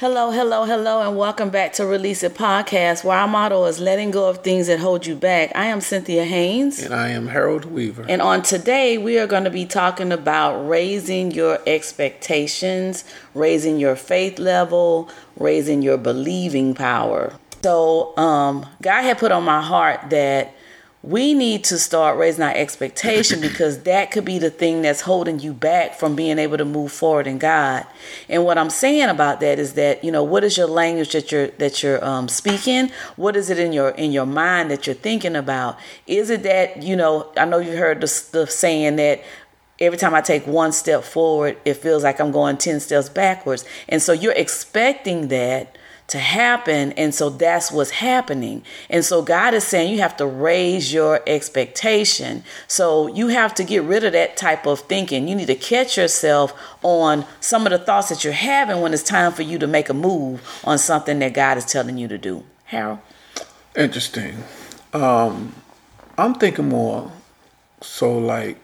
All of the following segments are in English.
Hello, hello, hello, and welcome back to Release It Podcast, where our motto is letting go of things that hold you back. I am Cynthia Haynes. And I am Harold Weaver. And on today, we are going to be talking about raising your expectations, raising your faith level, raising your believing power. So, um, God had put on my heart that we need to start raising our expectation because that could be the thing that's holding you back from being able to move forward in God. And what I'm saying about that is that you know what is your language that you're that you're um, speaking? What is it in your in your mind that you're thinking about? Is it that you know? I know you heard the, the saying that every time I take one step forward, it feels like I'm going 10 steps backwards. And so you're expecting that to happen. And so that's what's happening. And so God is saying you have to raise your expectation. So you have to get rid of that type of thinking. You need to catch yourself on some of the thoughts that you're having when it's time for you to make a move on something that God is telling you to do. Harold? Interesting. Um, I'm thinking more so like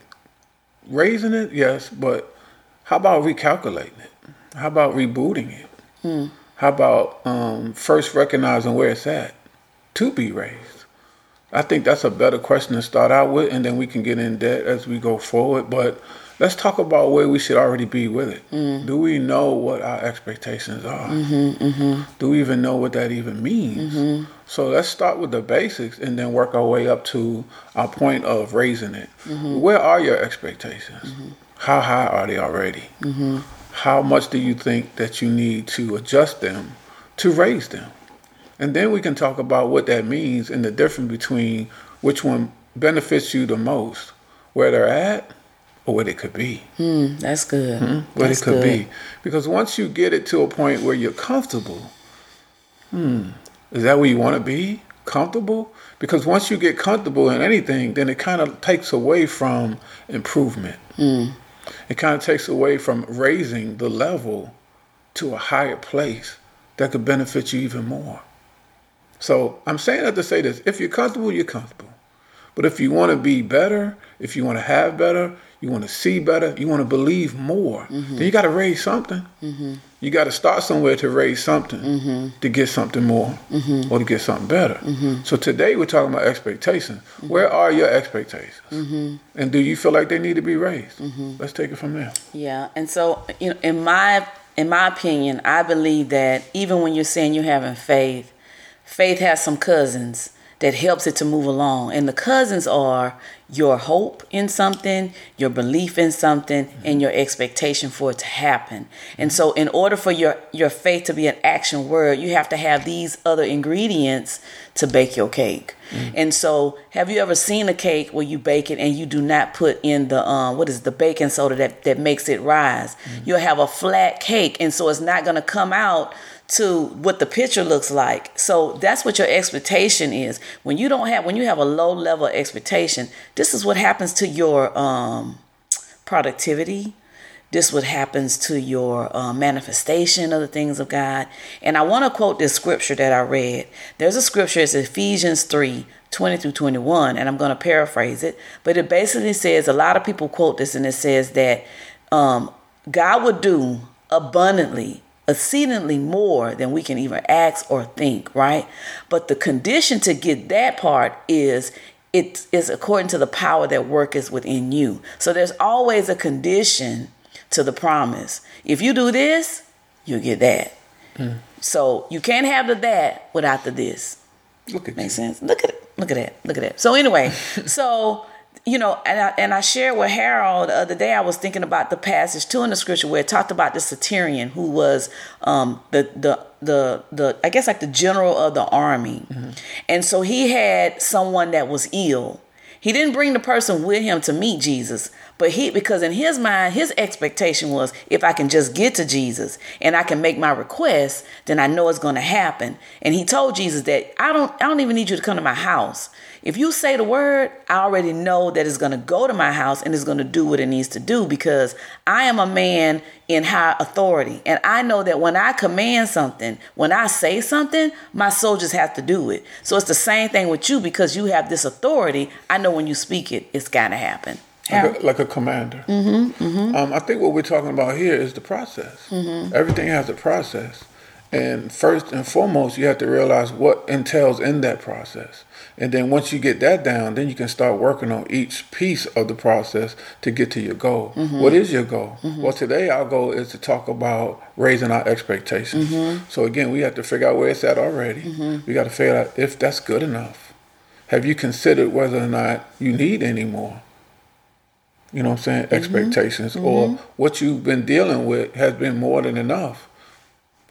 raising it, yes, but how about recalculating it? How about rebooting it? Hmm. How about um, first recognizing where it's at to be raised? I think that's a better question to start out with, and then we can get in debt as we go forward. But let's talk about where we should already be with it. Mm. Do we know what our expectations are? Mm-hmm, mm-hmm. Do we even know what that even means? Mm-hmm. So let's start with the basics and then work our way up to our point of raising it. Mm-hmm. Where are your expectations? How high are they already? Mm-hmm how much do you think that you need to adjust them to raise them? And then we can talk about what that means and the difference between which one benefits you the most, where they're at or where they could be. Mm, that's good. Mm-hmm. Where that's they could good. be. Because once you get it to a point where you're comfortable, hmm, is that where you want to be? Comfortable? Because once you get comfortable in anything, then it kind of takes away from improvement. Mm. It kind of takes away from raising the level to a higher place that could benefit you even more. So I'm saying that to say this if you're comfortable, you're comfortable. But if you want to be better, if you want to have better, you want to see better, you want to believe more, mm-hmm. then you got to raise something. Mm-hmm. You got to start somewhere to raise something mm-hmm. to get something more mm-hmm. or to get something better. Mm-hmm. So today we're talking about expectations. Mm-hmm. Where are your expectations? And do you feel like they need to be raised? Let's take it from there. Yeah. And so, you know, in my in my opinion, I believe that even when you're saying you're having faith, faith has some cousins that helps it to move along. And the cousins are your hope in something, your belief in something, mm-hmm. and your expectation for it to happen. And so in order for your your faith to be an action word, you have to have these other ingredients to bake your cake. Mm-hmm. And so have you ever seen a cake where you bake it and you do not put in the um, what is it, the baking soda that that makes it rise? Mm-hmm. You'll have a flat cake and so it's not going to come out to what the picture looks like. So that's what your expectation is. When you don't have when you have a low level expectation, this is what happens to your um, productivity. This what happens to your uh, manifestation of the things of God. And I want to quote this scripture that I read. There's a scripture, it's Ephesians 3 20 through 21, and I'm going to paraphrase it. But it basically says a lot of people quote this, and it says that um, God would do abundantly exceedingly more than we can even ask or think, right? But the condition to get that part is it is according to the power that worketh within you. So there's always a condition to the promise. If you do this, you get that. Mm. So you can't have the that without the this. Look at Makes you. sense? Look at it. Look at that. Look at that. So anyway, so you know, and I, and I shared with Harold the other day. I was thinking about the passage too in the scripture where it talked about the centurion who was um, the the the the I guess like the general of the army, mm-hmm. and so he had someone that was ill. He didn't bring the person with him to meet Jesus, but he because in his mind, his expectation was if I can just get to Jesus and I can make my request, then I know it's going to happen. And he told Jesus that I don't I don't even need you to come to my house. If you say the word, I already know that it's going to go to my house and it's going to do what it needs to do because I am a man in high authority. And I know that when I command something, when I say something, my soldiers have to do it. So it's the same thing with you because you have this authority. I know when you speak it, it's got to happen. Like a, like a, commander. Mm-hmm, mm-hmm. Um, I think what we're talking about here is the process. Mm-hmm. Everything has a process. And first and foremost, you have to realize what entails in that process. And then once you get that down, then you can start working on each piece of the process to get to your goal. Mm-hmm. What is your goal? Well, today our goal is to talk about raising our expectations. Mm-hmm. So again, we have to figure out where it's at already. We got to figure out if that's good enough. Have you considered whether or not you need any more? You know what I'm saying? Mm-hmm. Expectations or what you've been dealing with has been more than enough.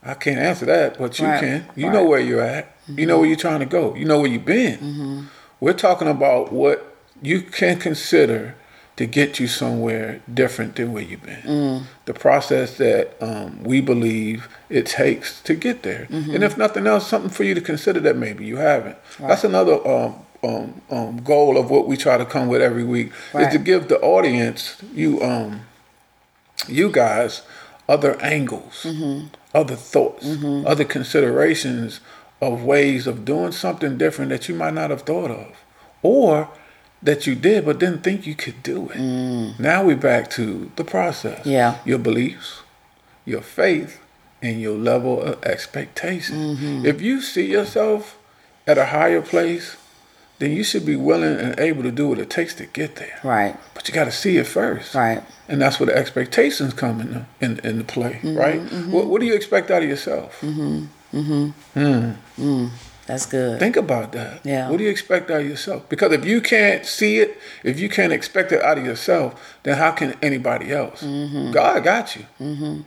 I can't answer that, but you Right, can. You right. know where you're at. You know where you're trying to go. You know where you've been. We're talking about what you can consider to get you somewhere different than where you've been. The process that um, we believe it takes to get there. And if nothing else, something for you to consider that maybe you haven't. That's another um, um, um, goal of what we try to come with every week is to give the audience, you um, you guys other angles, other thoughts, other considerations of ways of doing something different that you might not have thought of, or that you did but didn't think you could do it. Mm. Now we're back to the process. Yeah. Your beliefs, your faith, and your level of expectation. Mm-hmm. If you see yourself at a higher place, then you should be willing and able to do what it takes to get there. Right. But you got to see it first. Right. And that's where the expectations come in in, into play, right? Mm-hmm, mm-hmm. What, what do you expect out of yourself? Mm-hmm. Hmm. Mm, that's good. Think about that. Yeah. What do you expect out of yourself? Because if you can't see it, if you can't expect it out of yourself, then how can anybody else? Mm-hmm. God got you. Mhm.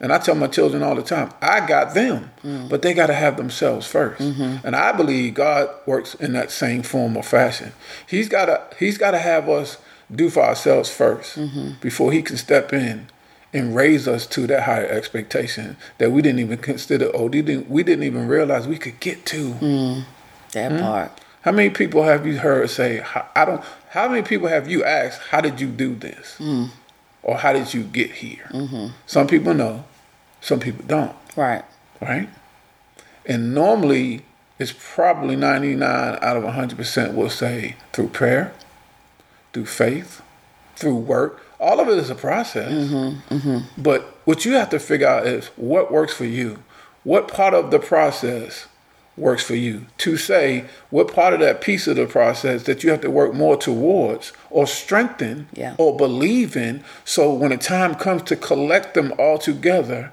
And I tell my children all the time, I got them, mm. but they got to have themselves 1st mm-hmm. And I believe God works in that same form or fashion. He's got to He's got to have us do for ourselves 1st before He can step in and raise us to that higher expectation that we didn't even consider or we didn't, we didn't even realize we could get to. Mm, that hmm? part. How many people have you heard say, I don't, how many people have you asked, how did you do this? Mm. Or how did you get here? Mm-hmm. Some people know, some people don't, Right. right? And normally, it's probably 99 out of 100% will say through prayer, through faith, through work. All of it is a process. Mm-hmm, mm-hmm. But what you have to figure out is what works for you. What part of the process works for you? To say what part of that piece of the process that you have to work more towards or strengthen Yeah. or believe in so when the time comes to collect them all together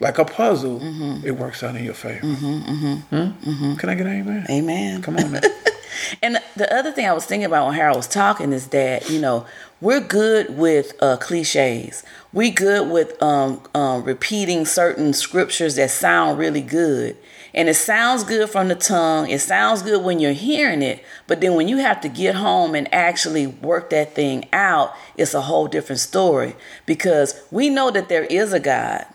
like a puzzle, mm-hmm. it works out in your favor. Hmm? Can I get an amen? Amen. Come on, man. And the other thing I was thinking about when Harold was talking is that you know we're good with uh, cliches. We good with um, um, repeating certain scriptures that sound really good, and it sounds good from the tongue. It sounds good when you're hearing it, but then when you have to get home and actually work that thing out, it's a whole different story. Because we know that there is a God,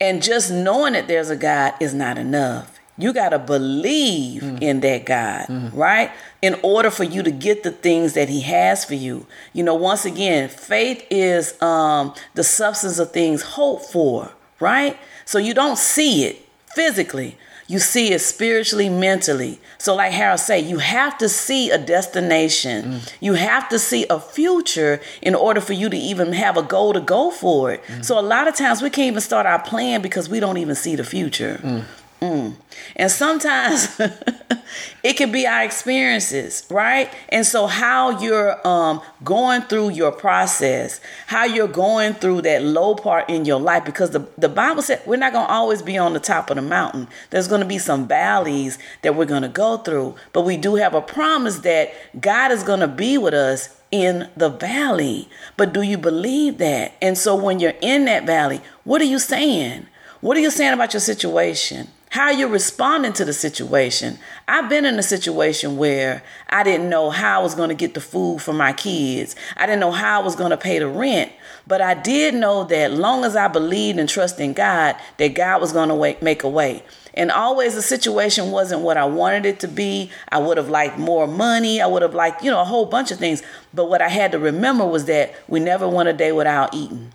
and just knowing that there's a God is not enough. You got to believe in that God, right? In order for you to get the things that he has for you. You know, once again, faith is um the substance of things hoped for, right? So you don't see it physically. You see it spiritually, mentally. So, like Harold say, you have to see a destination. You have to see a future in order for you to even have a goal to go for it. So, a lot of times we can't even start our plan because we don't even see the future. Mm. And sometimes it can be our experiences, right? And so how you're um, going through your process, how you're going through that low part in your life, because the, the Bible said we're not going to always be on the top of the mountain. There's going to be some valleys that we're going to go through, but we do have a promise that God is going to be with us in the valley. But do you believe that? And so when you're in that valley, what are you saying? What are you saying about your situation? How you're you responding to the situation? I've been in a situation where I didn't know how I was going to get the food for my kids. I didn't know how I was going to pay the rent. But I did know that long as I believed and trusted in God, that God was going to make a way. And always the situation wasn't what I wanted it to be. I would have liked more money. I would have liked, you know, a whole bunch of things. But what I had to remember was that we never went a day without eating.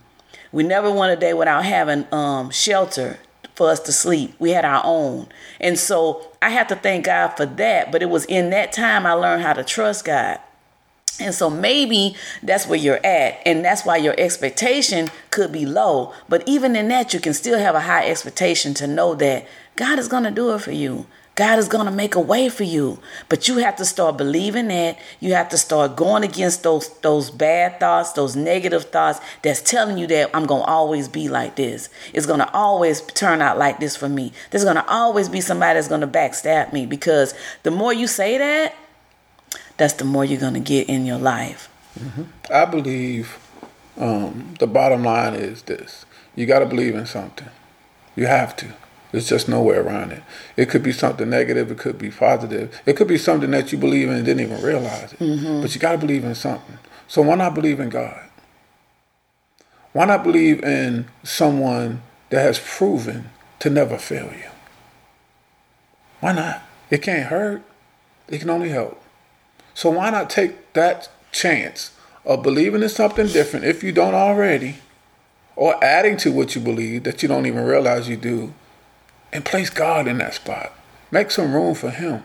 We never went a day without having um, shelter for us to sleep. We had our own. And so I have to thank God for that. But it was in that time I learned how to trust God. And so maybe that's where you're at, and that's why your expectation could be low. But even in that, you can still have a high expectation to know that God is going to do it for you. God is going to make a way for you. But you have to start believing that. You have to start going against those those bad thoughts, those negative thoughts that's telling you that I'm going to always be like this. It's going to always turn out like this for me. There's going to always be somebody that's going to backstab me because the more you say that, that's the more you're going to get in your life. Mm-hmm. I believe um, the bottom line is this you got to believe in something. You have to. There's just no way around it. It could be something negative. It could be positive. It could be something that you believe in and didn't even realize it. Mm-hmm. But you got to believe in something. So why not believe in God? Why not believe in someone that has proven to never fail you? Why not? It can't hurt. It can only help. So why not take that chance of believing in something different if you don't already, or adding to what you believe that you don't even realize you do, and place God in that spot. Make some room for Him.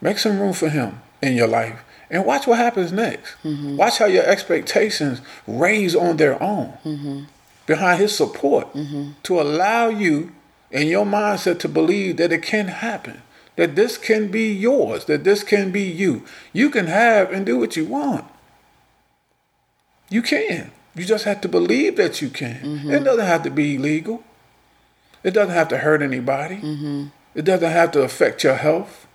Make some room for Him in your life. And watch what happens next. Mm-hmm. Watch how your expectations raise on their own mm-hmm. behind His support mm-hmm. to allow you in your mindset to believe that it can happen, that this can be yours, that this can be you. You can have and do what you want. You can. You just have to believe that you can. Mm-hmm. It doesn't have to be illegal. It doesn't have to hurt anybody. Mm-hmm. It doesn't have to affect your health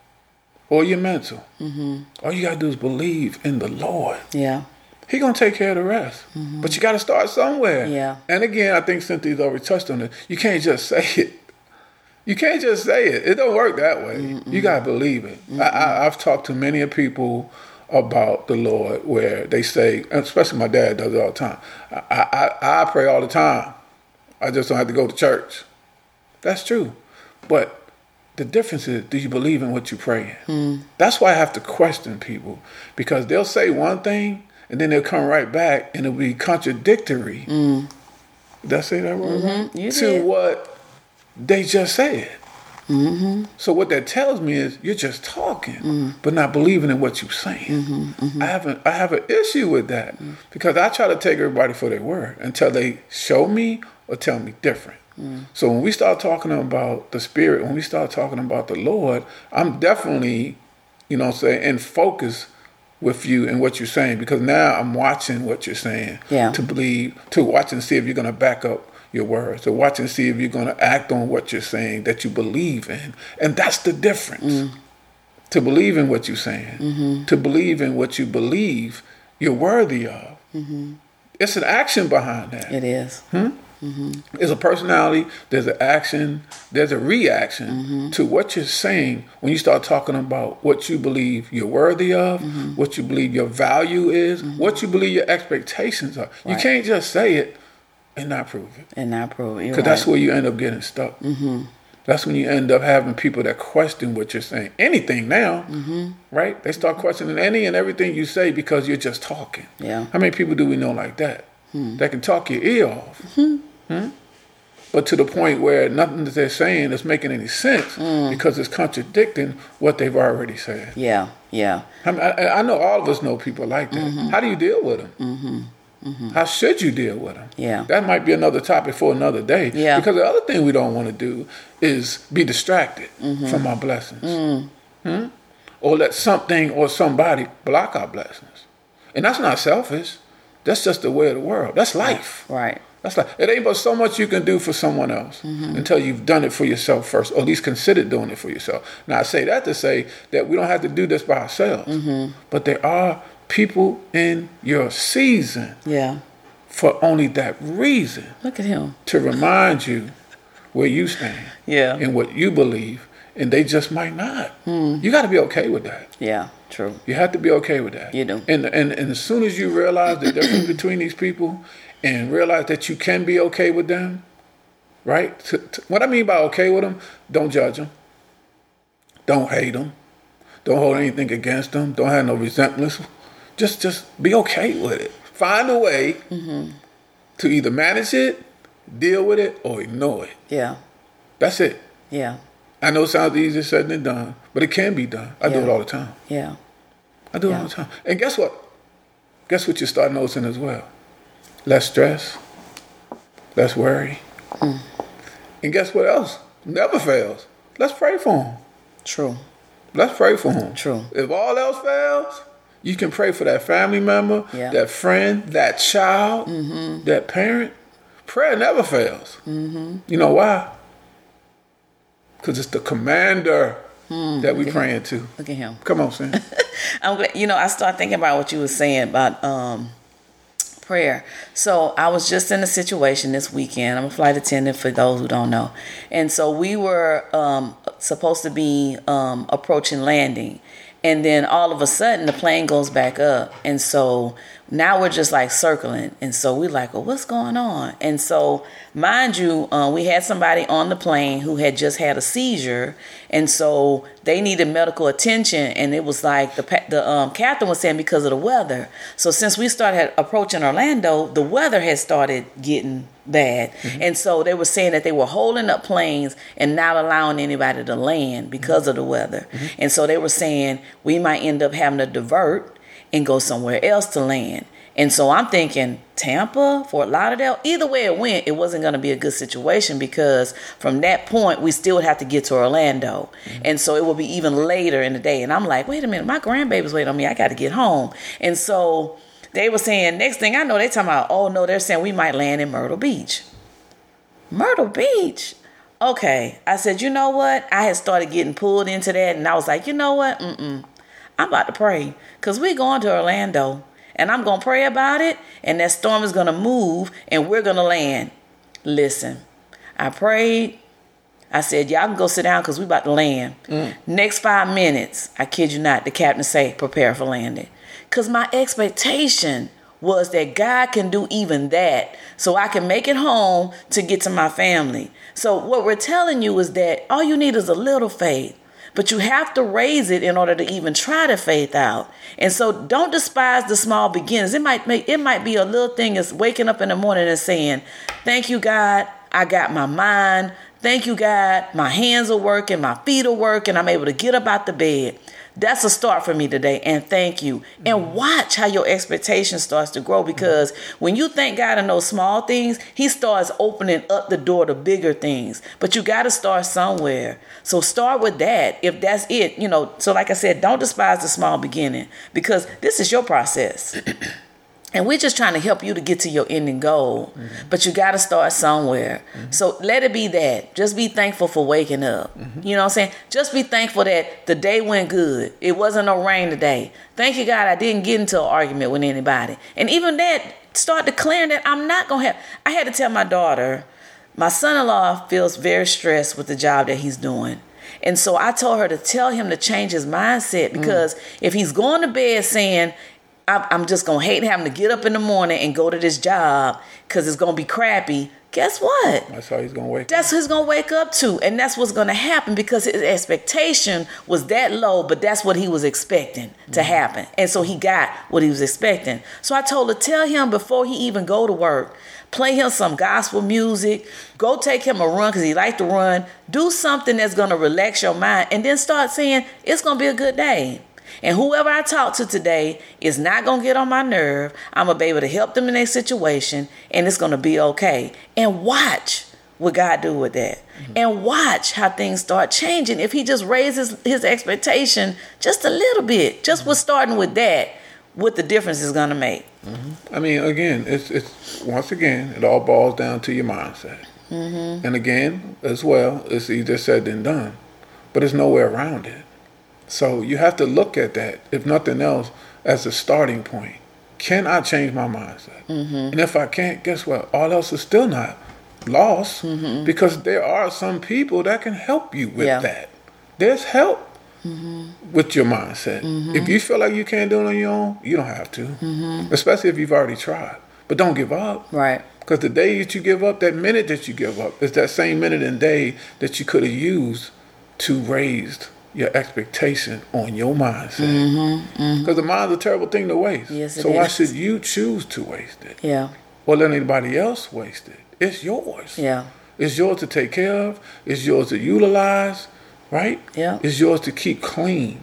or your mental. Mm-hmm. All you gotta do is believe in the Lord. Yeah. He gonna take care of the rest. Mm-hmm. But you gotta start somewhere. Yeah. And again, I think Cynthia's already touched on it. You can't just say it. You can't just say it. It don't work that way. Mm-mm. You gotta believe it. I, have talked to many people about the Lord where they say, especially my dad does it all the time. I, I, I pray all the time. I just don't have to go to church. That's true. But the difference is, do you believe in what you pray? Mm. That's why I have to question people because they'll say one thing and then they'll come right back and it'll be contradictory. Mm. Did I say that word mm-hmm. right? to did. what they just said. Mm-hmm. So what that tells me is you're just talking, mm. but not believing in what you're saying. Mm-hmm, mm-hmm. I have an I have an issue with that mm. because I try to take everybody for their word until they show me or tell me different. So when we start talking about the Spirit, when we start talking about the Lord, I'm definitely, you know, saying in focus with you and what you're saying because now I'm watching what you're saying yeah. to believe, to watch and see if you're going to back up your words, to watch and see if you're going to act on what you're saying that you believe in, and that's the difference. Mm. To believe in what you're saying, mm-hmm. to believe in what you believe you're worthy of. Mm-hmm. It's an action behind that. It is. Hmm? Mm-hmm. There's a personality, there's an action, there's a reaction mm-hmm. to what you're saying when you start talking about what you believe you're worthy of, mm-hmm. what you believe your value is, mm-hmm. what you believe your expectations are. Right. You can't just say it and not prove it. And not prove it. Because right. that's where you end up getting stuck. Mm-hmm. That's when you end up having people that question what you're saying. Anything now, mm-hmm. right? They start questioning any and everything you say because you're just talking. Yeah. How many people do we know like that? Hmm. That can talk your ear off. Mm-hmm Hmm? But to the point where nothing that they're saying is making any sense mm. because it's contradicting what they've already said. Yeah, yeah. I, mean, I, I know all of us know people like that. Mm-hmm. How do you deal with them? Mm-hmm. Mm-hmm. How should you deal with them? Yeah. That might be another topic for another day. Yeah. Because the other thing we don't want to do is be distracted mm-hmm. from our blessings. Mm. Hmm? Or let something or somebody block our blessings. And that's not selfish. That's just the way of the world. That's life. Right. That's like it ain't but so much you can do for someone else mm-hmm. until you've done it for yourself first, or at least considered doing it for yourself. Now I say that to say that we don't have to do this by ourselves, mm-hmm. but there are people in your season, yeah, for only that reason. Look at him to remind you where you stand, yeah, and what you believe, and they just might not. Mm. You got to be okay with that. Yeah, true. You have to be okay with that. You do. And and and as soon as you realize the difference between these people and realize that you can be okay with them, right? To, to, what I mean by okay with them, don't judge them, don't hate them, don't hold anything against them, don't have no resentment. Just just be okay with it. Find a way mm-hmm. to either manage it, deal with it, or ignore it. Yeah. That's it. Yeah. I know it sounds easier said than done, but it can be done. I yeah. do it all the time. Yeah. I do it all the time. And guess what? Guess what you start noticing as well? Less stress, less worry. Mm. And guess what else? Never fails. Let's pray for them. True. Let's pray for them. True. If all else fails, you can pray for that family member, Yeah. that friend, that child, Mm-hmm. that parent. Prayer never fails. Mm-hmm. You know why? Because it's the commander Hmm. that we praying to. Look at him. Come on, Sam. I'm glad, you know, I start thinking about what you were saying about um, prayer. So I was just in a situation this weekend. I'm a flight attendant for those who don't know. And so we were um, supposed to be um, approaching landing. And then all of a sudden the plane goes back up. And so now we're just like circling. And so we're like, well, what's going on? And so, mind you, uh, we had somebody on the plane who had just had a seizure. And so they needed medical attention. And it was like the, the um, captain was saying because of the weather. So since we started approaching Orlando, the weather had started getting bad. And so they were saying that they were holding up planes and not allowing anybody to land because of the weather. And so they were saying we might end up having to divert and go somewhere else to land. And so I'm thinking Tampa, Fort Lauderdale, either way it went, it wasn't going to be a good situation because from that point, we still would have to get to Orlando. Mm-hmm. And so it will be even later in the day. And I'm like, wait a minute, my grandbaby's waiting on me. I got to get home. And so they were saying, next thing I know, they talking about, oh no, they're saying we might land in Myrtle Beach. Myrtle Beach. Okay. I said, you know what? I had started getting pulled into that, and I was like, you know what? Mm-mm. I'm about to pray because we're going to Orlando, and I'm going to pray about it, and that storm is going to move, and we're going to land. Listen, I prayed. I said, y'all can go sit down because we about to land. Mm. Next five minutes, I kid you not, the captain say, prepare for landing. Because my expectation was that God can do even that so I can make it home to get to my family. So what we're telling you is that all you need is a little faith. But you have to raise it in order to even try to faith out. And so don't despise the small beginnings. It might make it might be a little thing as waking up in the morning and saying, Thank you, God, I got my mind. Thank you, God, my hands are working, my feet are working, I'm able to get up out the bed. That's a start for me today, and thank you. And mm-hmm. watch how your expectation starts to grow because mm-hmm. when you thank God in those small things, He starts opening up the door to bigger things. But you got to start somewhere. So start with that if that's it. You know, so like I said, don't despise the small beginning because this is your process. And we're just trying to help you to get to your ending goal. Mm-hmm. But you got to start somewhere. Mm-hmm. So let it be that. Just be thankful for waking up. Mm-hmm. You know what I'm saying? Just be thankful that the day went good. It wasn't no rain today. Thank you, God, I didn't get into an argument with anybody. And even that, start declaring that I'm not going to have. I had to tell my daughter, my son in law feels very stressed with the job that he's doing. And so I told her to tell him to change his mindset mm. because if he's going to bed saying, I'm I'm just gonna hate having to get up in the morning and go to this job because it's gonna be crappy. Guess what? That's how he's gonna wake. Up. That's what he's gonna wake up to, and that's what's gonna happen because his expectation was that low, but that's what he was expecting to mm-hmm. happen, and so he got what he was expecting. So I told her, tell him before he even go to work, play him some gospel music, go take him a run because he like to run, do something that's gonna relax your mind, and then start saying it's gonna be a good day. And whoever I talk to today is not going to get on my nerve. I'm going to be able to help them in their situation and it's going to be okay. And watch what God do with that. Mm-hmm. And watch how things start changing. If he just raises his expectation just a little bit, just mm-hmm. with starting with that, what the difference is going to make. Mm-hmm. I mean, again, it's it's once again, it all boils down to your mindset. Mm-hmm. And again, as well, it's easier said than done, but there's no way around it. So you have to look at that, if nothing else, as a starting point. Can I change my mindset? Mm-hmm. And if I can't, guess what? All else is still not lost because there are some people that can help you with Mm-hmm. Yeah. that. There's help with your mindset. Mm-hmm. If you feel like you can't do it on your own, you don't have to. Mm-hmm. Especially if you've already tried. But don't give up. Right. Because the day that you give up, that minute that you give up, is that same minute and day that you could have used to raise your expectation on your mindset. Because the mind's a terrible thing to waste. Mm-hmm, Yes, it so why should you choose to waste it? Yeah. Or let anybody else waste it? It's yours. Yeah. It's yours to take care of. It's yours to utilize, right? Yeah. It's yours to keep clean.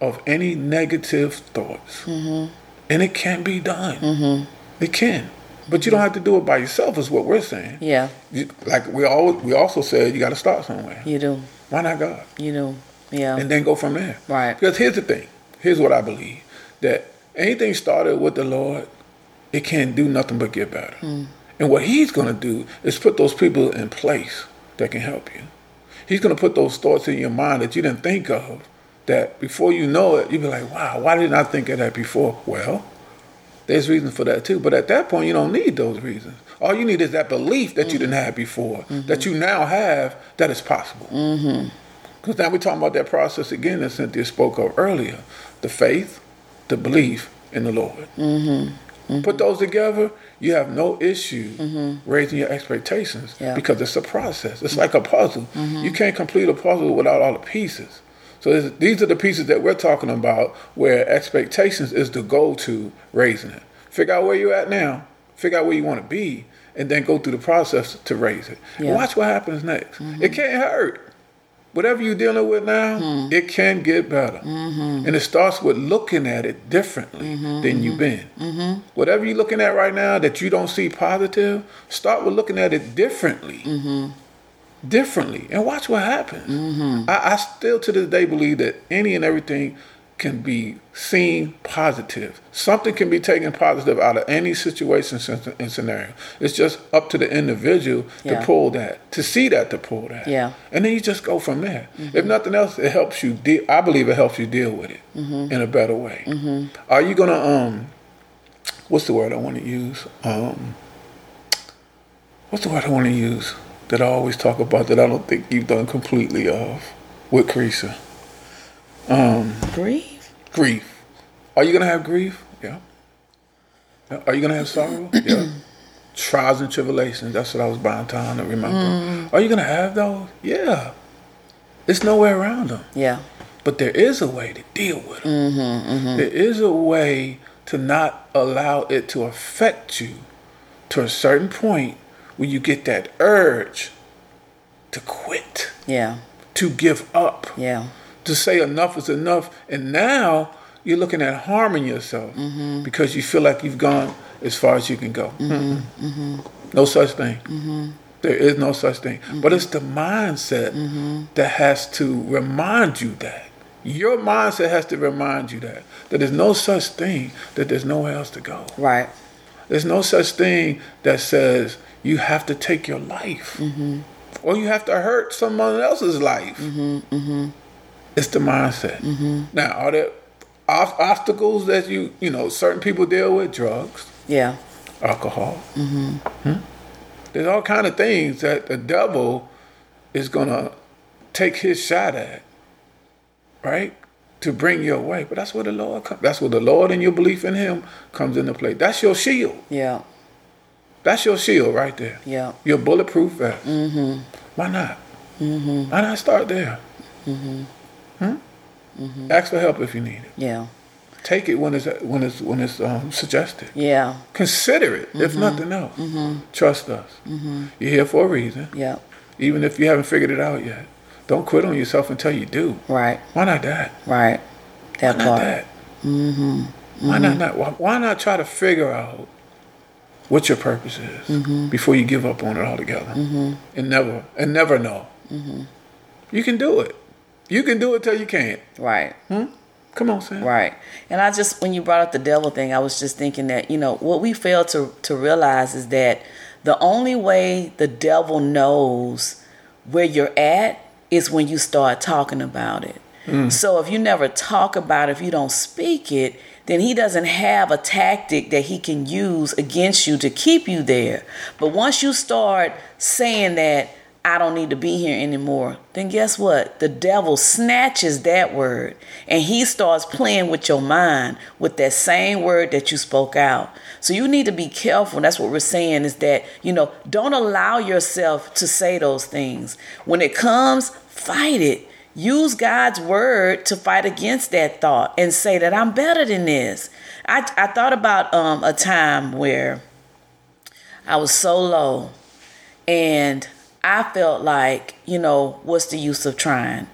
of any negative thoughts. Mm-hmm. And it can be done. It can. But you don't have to do it by yourself, is what we're saying. Yeah, You, like we all we also said, you got to start somewhere. you do. Why not God? You know, Yeah. And then go from there. Right. Because here's the thing. Here's what I believe that anything started with the Lord, it can't do nothing but get better. Hmm. And what He's going to do is put those people in place that can help you. He's going to put those thoughts in your mind that you didn't think of. That before you know it, you'll be like, wow, why didn't I think of that before? Well, there's reasons for that too. But at that point, you don't need those reasons. All you need is that belief that you didn't have before, that you now have that it's possible. Mm-hmm. Because now we're talking about that process again that Cynthia spoke of earlier the faith, the belief in the Lord. Mm-hmm. Mm-hmm. Put those together, you have no issue raising your expectations Yeah. because it's a process. It's like a puzzle. You can't complete a puzzle without all the pieces. So this- these are the pieces that we're talking about where expectations is the goal to raising it. Figure out where you're at now, figure out where you want to be, and then go through the process to raise it. And Yeah. watch what happens next. Mm-hmm. It can't hurt whatever you're dealing with now, mm-hmm. it can get better. Mm-hmm. And it starts with looking at it differently than you've been. Whatever you're looking at right now that you don't see positive, start with looking at it differently. Differently. And watch what happens. I, I still to this day believe that any and everything can be seen positive. Something can be taken positive out of any situation and scenario. It's just up to the individual Yeah. to pull that, to see that, to pull that. Yeah. And then you just go from there. If nothing else, it helps you. De- I believe it helps you deal with it in a better way. Are you gonna um? What's the word I want to use? Um. What's the word I want to use that I always talk about that I don't think you've done completely of with Creasa? Um, grief. Grief. Are you gonna have grief? Yeah. Are you gonna have sorrow? Yeah. Trials and tribulations. That's what I was buying time to remember. Mm. Are you gonna have those? Yeah. It's nowhere around them. Yeah. But there is a way to deal with them. Mm-hmm, mm-hmm. There is a way to not allow it to affect you to a certain point where you get that urge to quit, Yeah. to give up Yeah. to say enough is enough. And now you're looking at harming yourself mm-hmm. because you feel like you've gone as far as you can go. Mm-hmm. Mm-mm. Mm-hmm. No such thing. There is no such thing. But it's the mindset that has to remind you that. Your mindset has to remind you that. That there's no such thing that there's nowhere else to go. Right. There's no such thing that says you have to take your life or you have to hurt someone else's life. It's the mindset. Now, are there ob- obstacles that you you know certain people deal with? Drugs, Yeah. alcohol. Hmm? There's all kind of things that the devil is gonna take his shot at, right? To bring you away. But that's where the Lord comes. That's where the Lord and your belief in Him comes into play. That's your shield. Yeah. That's your shield right there. Yeah. Your bulletproof vest. Mm-hmm. Why not? Mm-hmm. Why not start there? Mm-hmm. Ask for help if you need it. Yeah. Take it when it's when it's when it's um, suggested. Yeah. Consider it, if nothing else. Mhm. Trust us. Mhm. You're here for a reason, Yeah. even if you haven't figured it out yet. Don't quit on yourself until you do. Right. Why not that? Right. That Why not part. that? Mm-hmm. Why not, not why, why not try to figure out what your purpose is mm-hmm. before you give up on it altogether mm-hmm. and never and never know. Mm-hmm. You can do it. You can do it till you can't. Right. Hmm? Come on, Sam. Right. And I just, when you brought up the devil thing, I was just thinking that, you know, what we fail to, to realize is that the only way the devil knows where you're at is when you start talking about it. Mm. So if you never talk about it, if you don't speak it, then he doesn't have a tactic that he can use against you to keep you there. But once you start saying that, I don't need to be here anymore, then guess what? The devil snatches that word and he starts playing with your mind with that same word that you spoke out. So you need to be careful. That's what we're saying is that, you know, don't allow yourself to say those things. When it comes, fight it. Use God's word to fight against that thought and say that I'm better than this. I, I thought about um, a time where I was so low and I felt like, you know, what's the use of trying?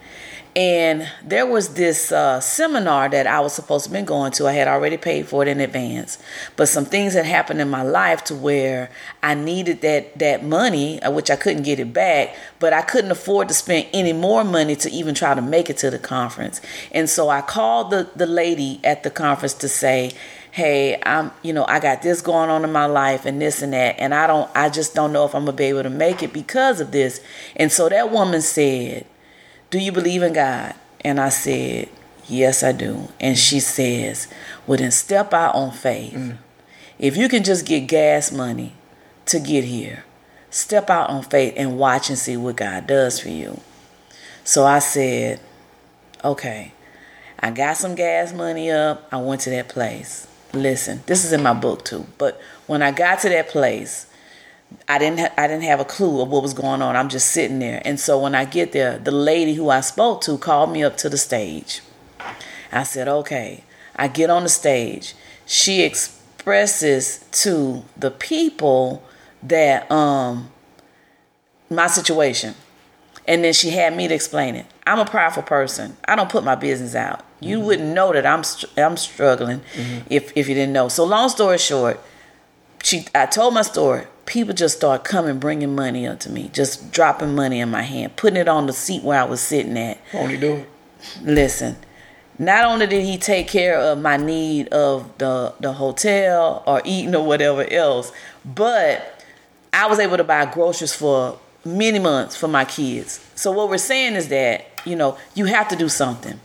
And there was this uh, seminar that I was supposed to be going to. I had already paid for it in advance, but some things had happened in my life to where I needed that that money, uh, which I couldn't get it back, but I couldn't afford to spend any more money to even try to make it to the conference. And so I called the the lady at the conference to say, hey i'm you know i got this going on in my life and this and that and i don't i just don't know if i'm gonna be able to make it because of this and so that woman said do you believe in god and i said yes i do and she says well then step out on faith mm. if you can just get gas money to get here step out on faith and watch and see what god does for you so i said okay I got some gas money up. I went to that place listen, this is in my book too. But when I got to that place, I didn't ha- I didn't have a clue of what was going on. I'm just sitting there. And so when I get there, the lady who I spoke to called me up to the stage. I said, "Okay." I get on the stage. She expresses to the people that um my situation. And then she had me to explain it. I'm a prideful person. I don't put my business out. You mm-hmm. wouldn't know that I'm I'm struggling mm-hmm. if if you didn't know. So long story short, she I told my story. People just start coming, bringing money up to me, just dropping money in my hand, putting it on the seat where I was sitting at. Only do it. Listen, not only did he take care of my need of the the hotel or eating or whatever else, but I was able to buy groceries for many months for my kids. So what we're saying is that you know you have to do something.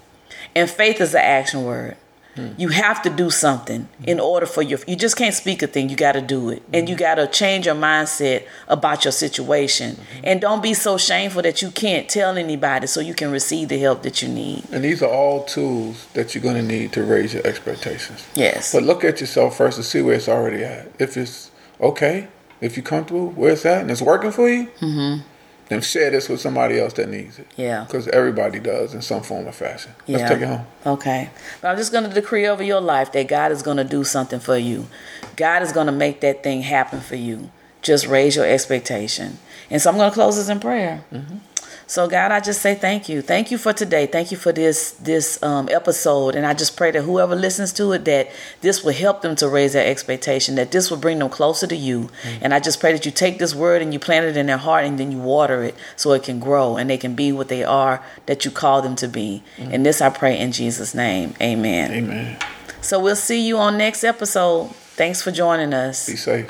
And faith is an action word. Hmm. You have to do something in order for your. You just can't speak a thing. You got to do it, and you got to change your mindset about your situation. And don't be so shameful that you can't tell anybody, so you can receive the help that you need. And these are all tools that you're going to need to raise your expectations. Yes. But look at yourself first and see where it's already at. If it's okay, if you're comfortable where it's at, and it's working for you. Mm-hmm and share this with somebody else that needs it. Yeah. Because everybody does in some form or fashion. Let's yeah. take it home. Okay. But I'm just going to decree over your life that God is going to do something for you. God is going to make that thing happen for you. Just raise your expectation. And so I'm going to close this in prayer. Mm-hmm. So God, I just say thank you. Thank you for today. Thank you for this this um, episode. And I just pray that whoever listens to it, that this will help them to raise their expectation, that this will bring them closer to you. Mm-hmm. And I just pray that you take this word and you plant it in their heart and then you water it so it can grow and they can be what they are that you call them to be. Mm-hmm. And this I pray in Jesus' name. Amen. Amen. So we'll see you on next episode. Thanks for joining us. Be safe.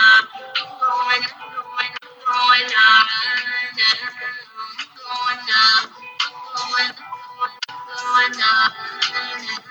going up, going up, going up.